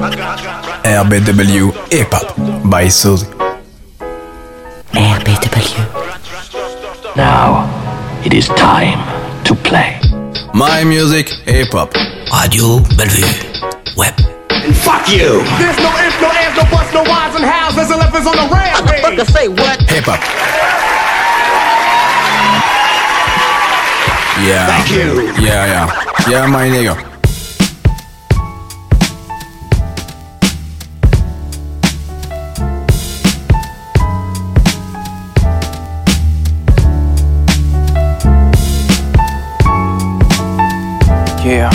RBW Hip Hop by Suzy. RBW. Now, it is time to play. My music, hip hop. Radio Bellevue. Web. And fuck you! There's no ifs, no ands, no buts, no whys and hows. There's elephants on the rampage. Fucker say what? Hip hop. Yeah. Thank you. Yeah, yeah. Yeah, my nigga. Hein.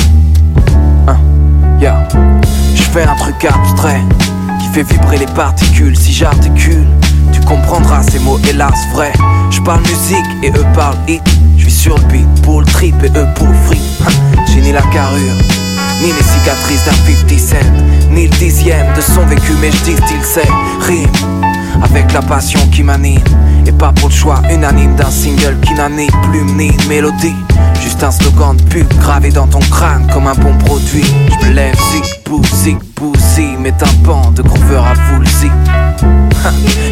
Je fais un truc abstrait qui fait vibrer les particules. Si j'articule, tu comprendras ces mots hélas vrais. Je parle musique et eux parlent hit. Je suis sur le beat pour le trip et eux pour le fric. Hein. J'ai ni la carrure, ni les cicatrices d'un 50 cent, ni le dixième de son vécu, mais je distille c'est rime avec la passion qui m'anime. Et pas pour le choix unanime d'un single qui n'a ni plume ni mélodie. Juste un slogan de pub gravé dans ton crâne comme un bon produit. Je me lève, zig, bou, zig, bou, zi, mes tympans de grooveur à zig.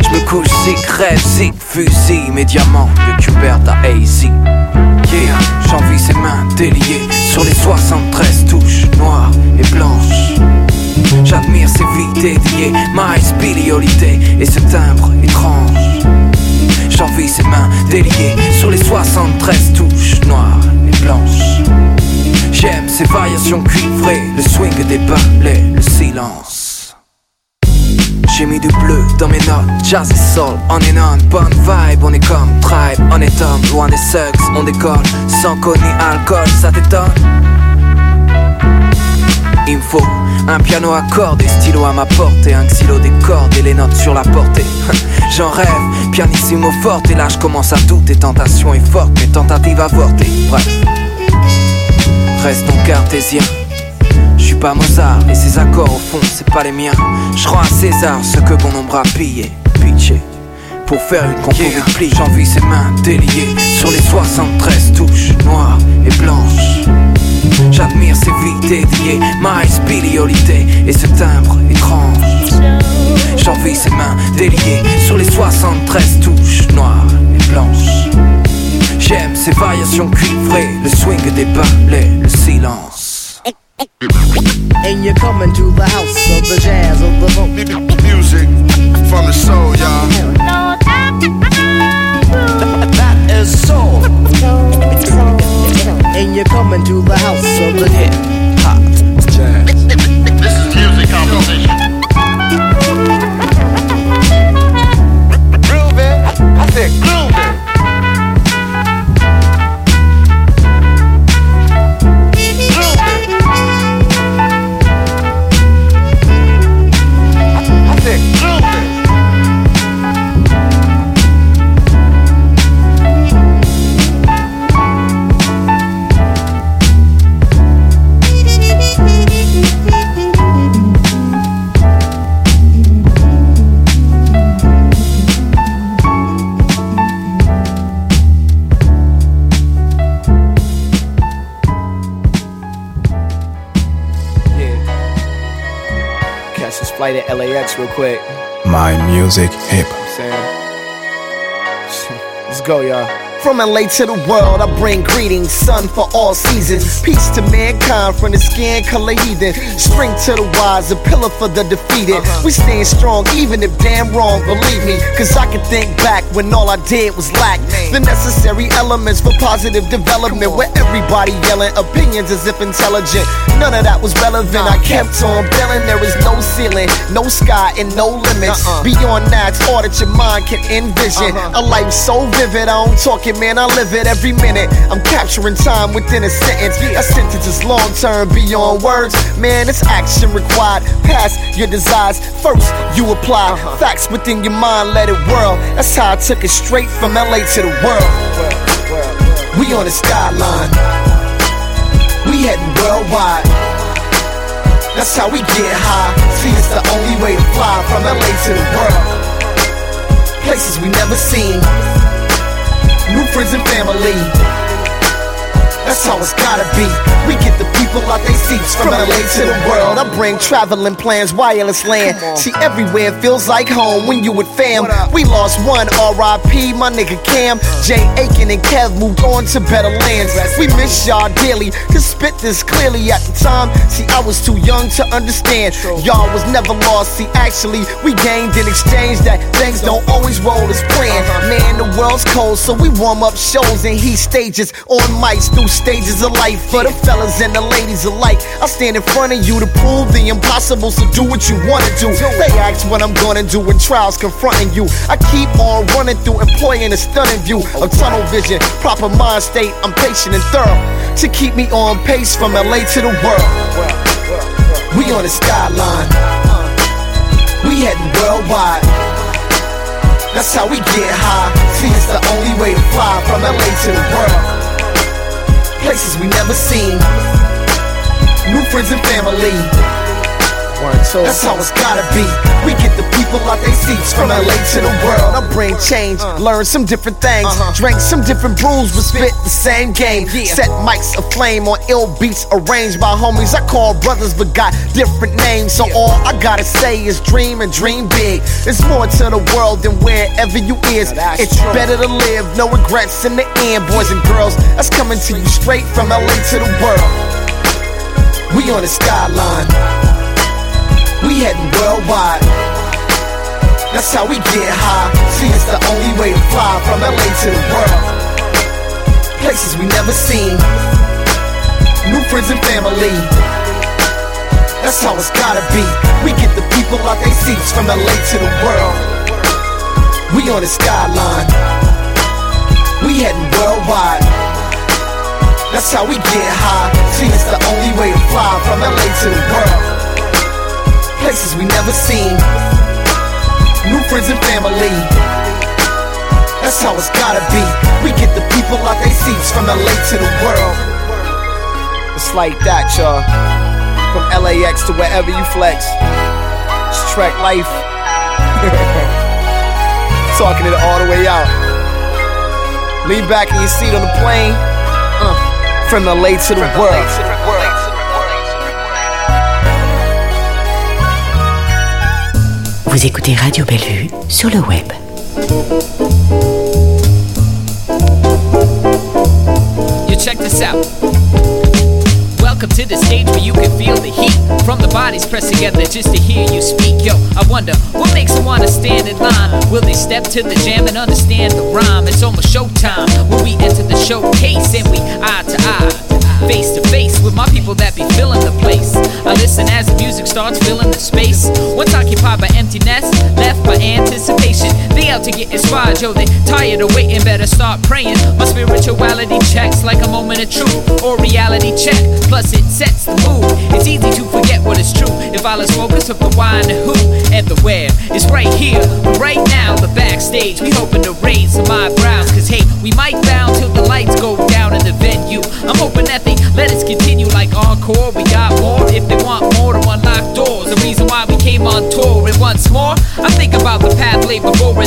Je me couche, zig, rêve, zig, fusil, mes diamants de Kubert à. Yeah, j'envie ses mains déliées sur les 73 touches noires et blanches. J'admire ses vies dédiées, Miles, Billy Holiday et ce timbre étrange. Déliées sur les 73 touches noires et blanches. J'aime ses variations cuivrées, le swing des balais, le silence. J'ai mis du bleu dans mes notes, jazz et soul, on est on, bonne vibe, on est comme tribe, on est homme, loin des sucks, on décolle, sans code ni alcool, ça t'étonne il me faut un piano à cordes et stylo à ma portée, un xylo des cordes et les notes sur la portée. J'en rêve, pianissimo forte et là je commence à douter, tentation est forte, mais tentative avortée. Bref, restons cartésiens. Je suis pas Mozart et ces accords au fond c'est pas les miens. Je rends à César ce que bon nombre a pillé, pitché. Pour faire une compo yeah. pli, j'envie ses mains déliées sur les 73 touches noires et blanches. J'admire ses vies dédiées, Billy Holiday et ce timbre étrange. J'envie ses mains déliées sur les 73 touches noires et blanches. J'aime ses variations cuivrées, le swing des balais, le silence. And you're coming to the house of the jazz of the funk? Music flight at LAX real quick. My music, hip? Let's go, y'all. From LA to the world, I bring greetings, sun for all seasons. Peace to mankind from the skin color heathen. Strength to the wise, a pillar for the defeated. We stand strong, even if damn wrong, believe me. Cause I can think back when all I did was lack the necessary elements for positive development. Where everybody yelling opinions as if intelligent. None of that was relevant. I kept on building, there is no ceiling, no sky, and no limits. Beyond that's all that your mind can envision. A life so vivid, I don't talk it, man, I live it every minute. I'm capturing time within a sentence. A sentence is long term, beyond words. Man, it's action required. Past your desires, first you apply uh-huh. facts within your mind, let it whirl. That's how I took it straight from LA to the world. We on the skyline, we heading worldwide. That's how we get high. See, it's the only way to fly from LA to the world. Places we never seen, new friends and family. That's how it's gotta be. We get the people out they seats from LA to the world. I bring traveling plans, wireless land. See, everywhere feels like home when you with fam. We lost one, RIP, my nigga Cam. Jay Aiken and Kev moved on to better lands. We miss y'all dearly, to spit this clearly at the time. See, I was too young to understand. Y'all was never lost. See, actually, we gained in exchange that things don't always roll as planned. Man, the world's cold, so we warm up shows and heat stages on mics through stages of life for the fellas and the ladies alike. I stand in front of you to prove the impossible, so do what you wanna do. They ask what I'm gonna do when trials confronting you. I keep on running through, employing a stunning view of tunnel vision, proper mind state. I'm patient and thorough to keep me on pace from LA to the world. We on the skyline, we heading worldwide. That's how we get high. See, it's the only way to fly from LA to the world. Places we never seen, new friends and family. That's how it's gotta be. We get the people out they seats from LA to the world. I bring change, uh. learn some different things, uh-huh. drink some different brews, but spit the same game. Set mics aflame on ill beats arranged by homies I call brothers, but got different names. So all I gotta say is dream and dream big. It's more to the world than wherever you is. It's better to live, no regrets in the end, boys and girls. That's coming to you straight from LA to the world. We on the skyline. We heading worldwide. That's how we get high. See, it's the only way to fly from LA to the world. Places we never seen. New friends and family. That's how it's gotta be. We get the people out they seats from LA to the world. We on the skyline. We heading worldwide. That's how we get high. See, it's the only way to fly from LA to the world places we never seen. New friends and family. That's how it's gotta be. We get the people out they seats from LA to the world. It's like that, y'all. From LAX to wherever you flex. It's track life. Talking it all the way out. Lean back in your seat on the plane. Uh, from LA to the world. Vous écoutez Radio Bellevue sur le web. You check this out. Welcome to the stage where you can feel the heat from the bodies pressed together just to hear you speak. Yo, I wonder what makes them wanna stand in line? Will they step to the jam and understand the rhyme? It's almost showtime when we enter the showcase and we eye to eye face to face with my people that be filling the place. I listen as the music starts filling the space. Once occupied by emptiness, left by anticipation. They out to get inspired, yo. They tired of waiting, better start praying. My spirituality checks like a moment of truth or reality check. Plus, it sets the mood. It's easy to forget what is true if I lose focus of the why and the who and the where. It's right here, right now, the backstage. We hoping to raise some eyebrows, cause hey, we might bound till the lights go down in the.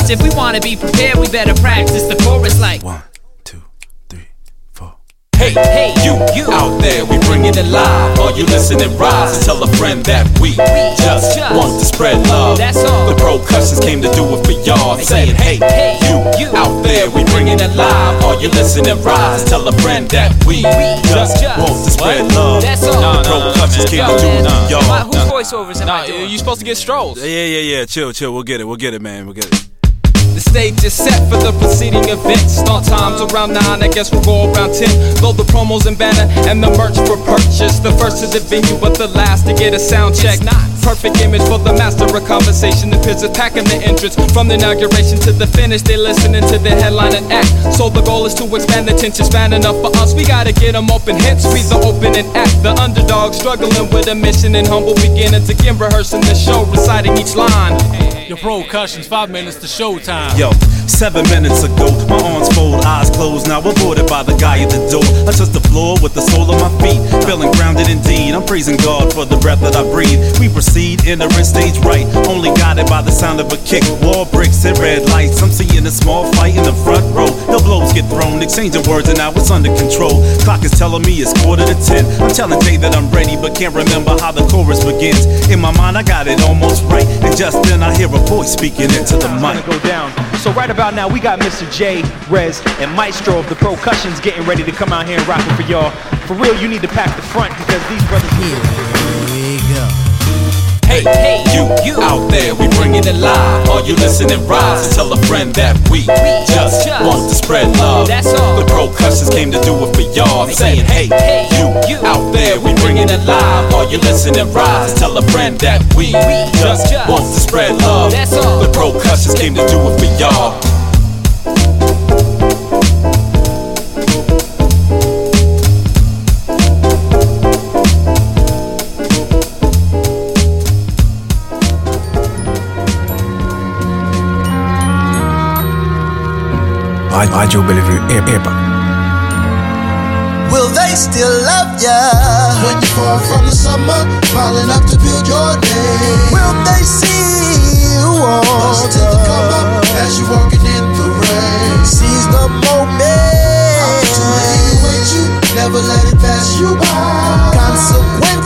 Laid. If we want to be prepared, we better practice the chorus like. One, two, three, four. Hey, hey, you, you out there, we bring it alive. Are you listening? Rise and tell a friend that we just want to spread love. That's all. The percussions came to do it for y'all. Saying, hey, hey, you, you out there, we bring it alive. Are you listening? Rise and tell a friend that we just just want to spread love. That's all. The No, no, no, percussions man. came Yo, to do it man. for Why- y'all. Whose voiceovers am Nah, I doing? you supposed to get strolls. Yeah, yeah, yeah. Chill, chill. We'll get it. We'll get it, man. We'll get it. The stage is set for the preceding event. Start times around 9, I guess we'll go around 10. Load the promos and banner and the merch for purchase. The first to the venue, but the last to get a sound check. Not perfect image for the master of conversation. The pictures packing the entrance. From the inauguration to the finish, they listening to the headline and act. So the goal is to expand the tension span enough for us. We gotta get them open, hence we the opening act. The underdog struggling with a mission and humble beginnings. Again, rehearsing the show, reciting each line. Your percussions, five minutes to showtime. Yo, seven minutes ago, my arms fold, eyes closed. Now aborted by the guy at the door. I touch the floor with the sole of my feet, feeling grounded indeed. I'm praising God for the breath that I breathe. We proceed, entering stage right, only guided by the sound of a kick. Wall bricks and red lights. I'm seeing a small fight in the front row. The blows get thrown, exchanging words, and now it's under control. Clock is telling me it's quarter to ten. I'm telling Jay that I'm ready, but can't remember how the chorus begins. In my mind, I got it almost right, and just then I hear a voice speaking into the mic. Go down. So right about now, we got Mr. J, Rez, and Maestro of the Percussions getting ready to come out here and rock it for y'all. For real, you need to pack the front because these brothers. Here we go. Hey, hey, you, you out there, we bring it alive. Are you listening? Rise and tell a friend that we, we just, want to spread love. That's all. The Percussions came to do it for y'all. Saying, hey, hey, you, you out there, we bring it alive. Are you listening? Rise and tell a friend that we, we just, just want to spread love. That's all. The Percussions came to do it for y'all. Bellevue hip hip. Will they still love ya when you fall from the summer, piling up to build your day? Will they see you on till the up as you walking in the rain? Seize the moment. Opportunity waits you, never let it pass you by. Consequences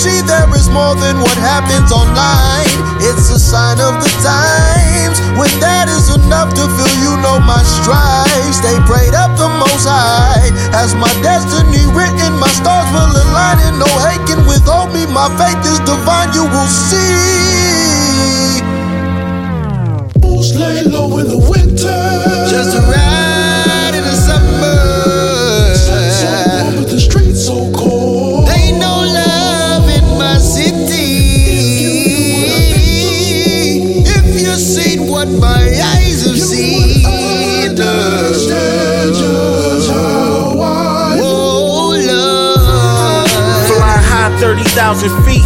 see there is more than what happens online. It's a sign of the times. When that is enough to feel you know my strides. Stay prayed up the most high. As my destiny written, my stars will align. And no hate can withhold me. My faith is divine, you will see. What my eyes have seen. Oh, Lord. Flying high 30,000 feet.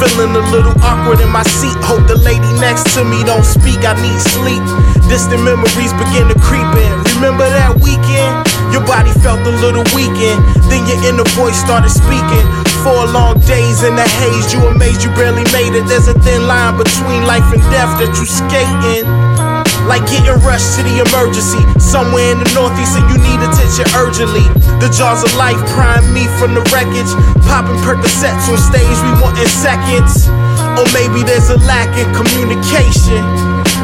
Feeling a little awkward in my seat. Hope the lady next to me don't speak. I need sleep. Distant memories begin to creep in. Remember that weekend? Your body felt a little weakened. Then your inner voice started speaking. Four long days in the haze, you amazed you barely made it. There's a thin line between life and death that you skating. Like getting rushed to the emergency somewhere in the northeast, and you need attention urgently. The jaws of life prime me from the wreckage, popping Percocets on stage. We want in seconds, or maybe there's a lack in communication.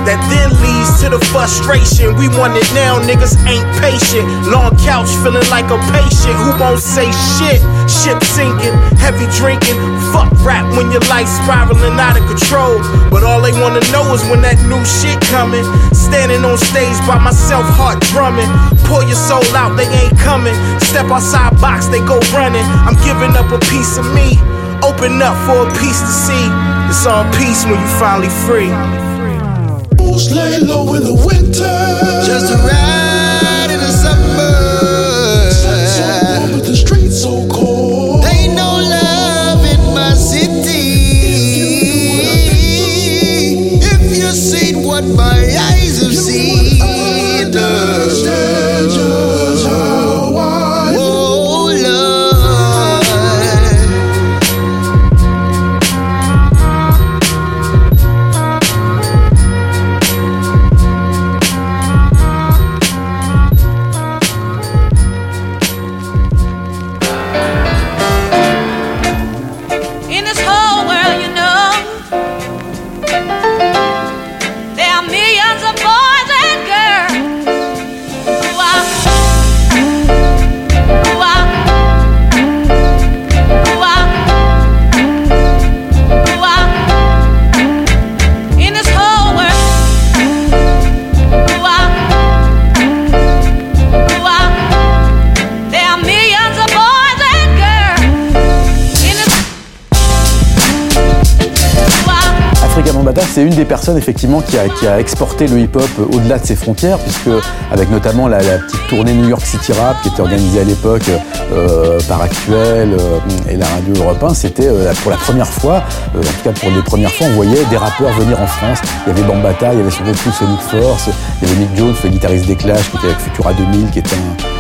That then leads to the frustration. We want it now, niggas ain't patient. Long couch, feeling like a patient who won't say shit. Ship sinking, heavy drinking. Fuck rap when your life spiraling out of control. But all they wanna know is when that new shit coming. Standing on stage by myself, heart drumming. Pour your soul out, they ain't coming. Step outside box, they go running. I'm giving up a piece of me. Open up for a piece to see. It's all peace when you finally free. Bulls lay low in the winter. Just a c'est une des personnes effectivement qui a, exporté le hip-hop au-delà de ses frontières, puisque avec notamment la, la, petite tournée New York City Rap qui était organisée à l'époque euh, par Actuel euh, et la radio Europe 1, c'était euh, pour la première fois, en tout cas pour les premières fois, on voyait des rappeurs venir en France. Il y avait Bambata, il y avait surtout Sonic Force, il y avait Nick Jones, le guitariste des Clash, qui était avec Futura 2000, qui était un,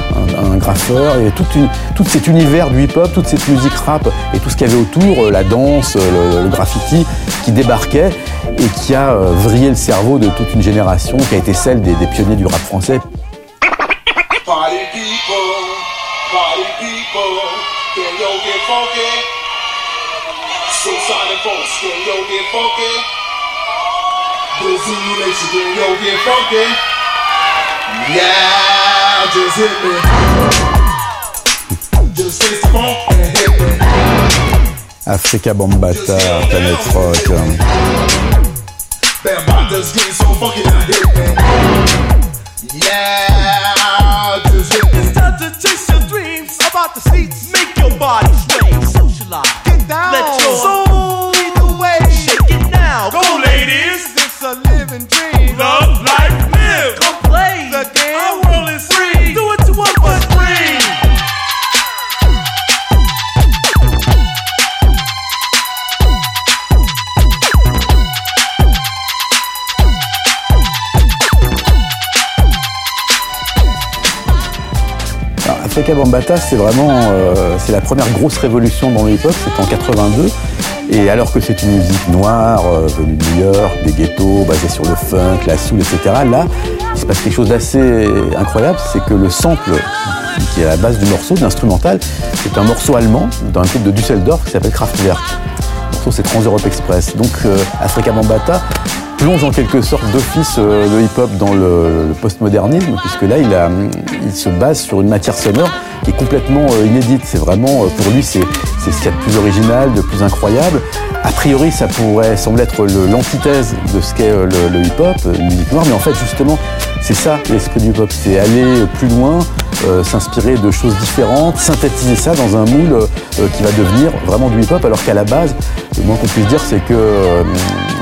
un, graffeur, et tout, cet univers du hip-hop, toute cette musique rap et tout ce qu'il y avait autour, la danse, le, le graffiti, qui débarquait et qui a euh, vrillé le cerveau de toute une génération qui a été celle des, pionniers du rap français. Just hit me. Just face the funk and hit me. Africa Bambata, Planet Rock. Bambatas getting so funky now hit me. Yeah, just hit me. It's time to chase your dreams about the seats? Make your body sway, socialize. Get down. Let your soul C'est vraiment euh, la première grosse révolution dans hip-hop, c'est en 82. Et alors que c'est une musique noire, euh, venue de New York, des ghettos, basée sur le funk, la soul, etc., là, il se passe quelque chose d'assez incroyable, c'est que le sample qui est à la base du morceau, de l'instrumental, c'est un morceau allemand d'un groupe de Düsseldorf qui s'appelle Kraftwerk. C'est Trans-Europe Express. Donc euh, Africa Bambata plonge en quelque sorte d'office euh, le hip-hop dans le, postmodernisme, puisque là, il, se base sur une matière sonore qui est complètement euh, inédite. C'est vraiment, euh, pour lui, c'est ce qu'il y a de plus original, de plus incroyable. A priori, ça pourrait sembler être l'antithèse de ce qu'est euh, le, hip-hop, euh, une musique noire, mais en fait, justement, c'est ça l'esprit du hip-hop, c'est aller plus loin, euh, s'inspirer de choses différentes, synthétiser ça dans un moule euh, euh, qui va devenir vraiment du hip-hop, alors qu'à la base, le moins qu'on puisse dire, c'est que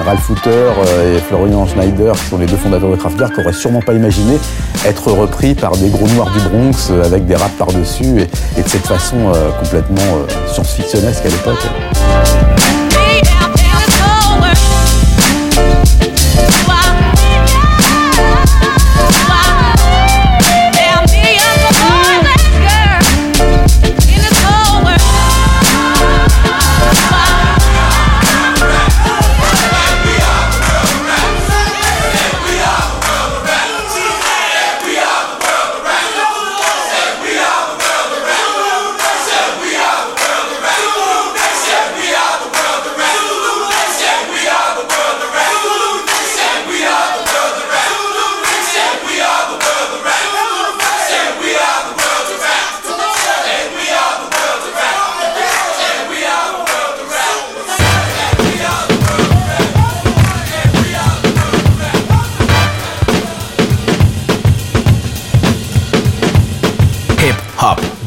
Ralph Hooter et Florian Schneider, qui sont les deux fondateurs de Kraftwerk, auraient sûrement pas imaginé être repris par des gros noirs du Bronx avec des raps par-dessus et, et de cette façon complètement science-fictionnesque à l'époque.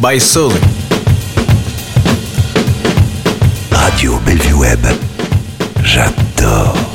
By. Radio Bellevue Web. J'adore.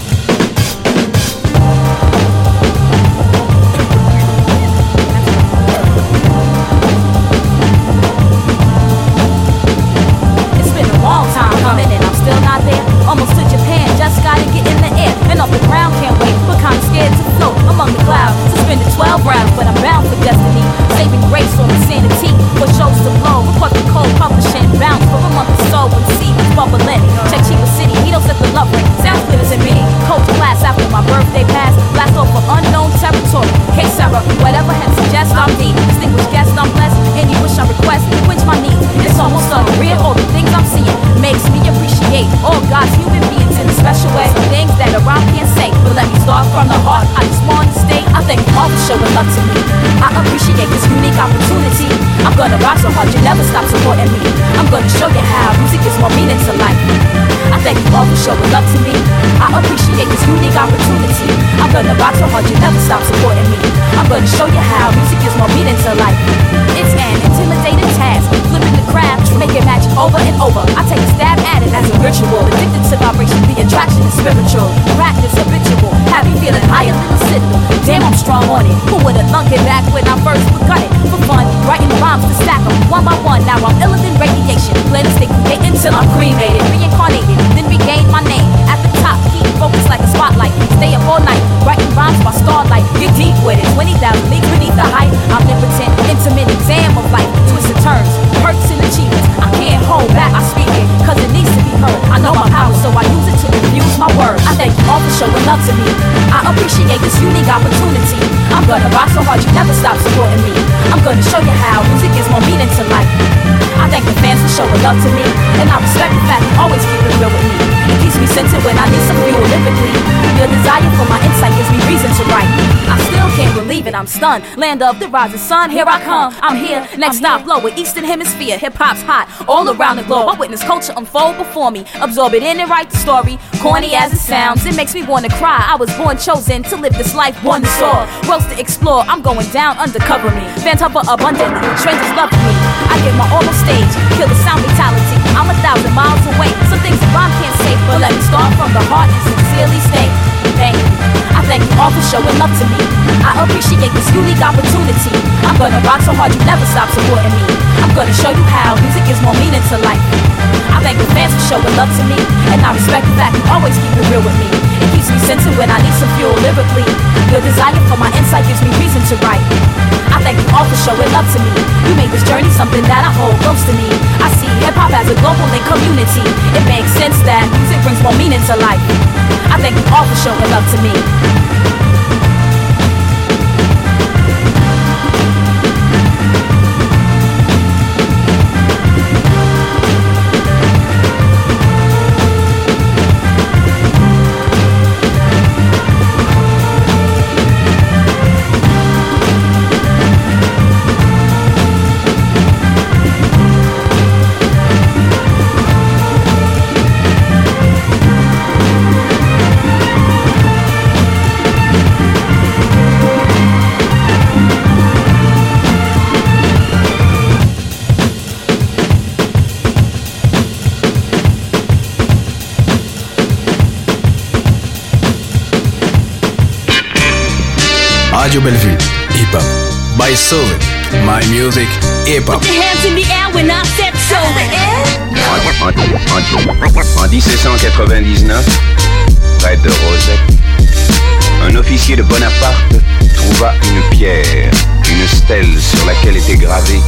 From the heart. I just want to stay. I thank all for showing love to me. I appreciate this unique opportunity. I'm gonna rock so hard, you never stop supporting me. I'm gonna show you how music is more meaning to life. Thank you all showing love to me. I appreciate this unique opportunity. I'm gonna rock so hard, you never stop supporting me. I'm gonna show you how music is more meaning to life. It's an intimidating task, flipping the craft, it match over and over. I take a stab at it as a ritual. Addicted to vibration, the attraction is spiritual. Practice habitual, have me feeling higher than a signal. Damn, I'm strong on it. Who would've thunk it back when I first begun it? For fun, writing rhymes to stack them one by one. Now I'm iller than radiation. To stay creating till I'm cremated, reincarnated, then regain my it, I'm stunned. Land of the rising sun, here I come. I'm here, next stop, lower Eastern Hemisphere. Hip hop's hot all around the globe. I witness culture unfold before me, absorb it in and write the story. Corny as it sounds, it makes me wanna cry. I was born chosen to live this life, one saw. Worlds to explore, I'm going down undercover me. Fans hover abundantly, strangers love me. I get my all on stage, kill the sound fatality. I'm a thousand miles away. Some things a rhyme can't say, but let me start from the heart and sincerely state. Thank you. I thank you all for showing love to me. I appreciate this unique opportunity. I'm gonna rock so hard you never stop supporting me. I'm gonna show you how music gives more meaning to life. I thank the fans for showing love to me, and I respect the fact you always keep it real with me. It keeps me centered when I need some fuel lyrically. Your desire for my insight gives me reason to write. I thank you all for showing love to me. You made this journey something that I hold close to me. Hip hop as a global link community. It makes sense that music brings more meaning to life. I thank you all for showing love to me. Bellevue, hip hop. By Soul, my music, hip hop. Put your hands in the air when I said so. En, en 1799, près de Rosette, un officier de Bonaparte trouva une pierre, une stèle sur laquelle était gravé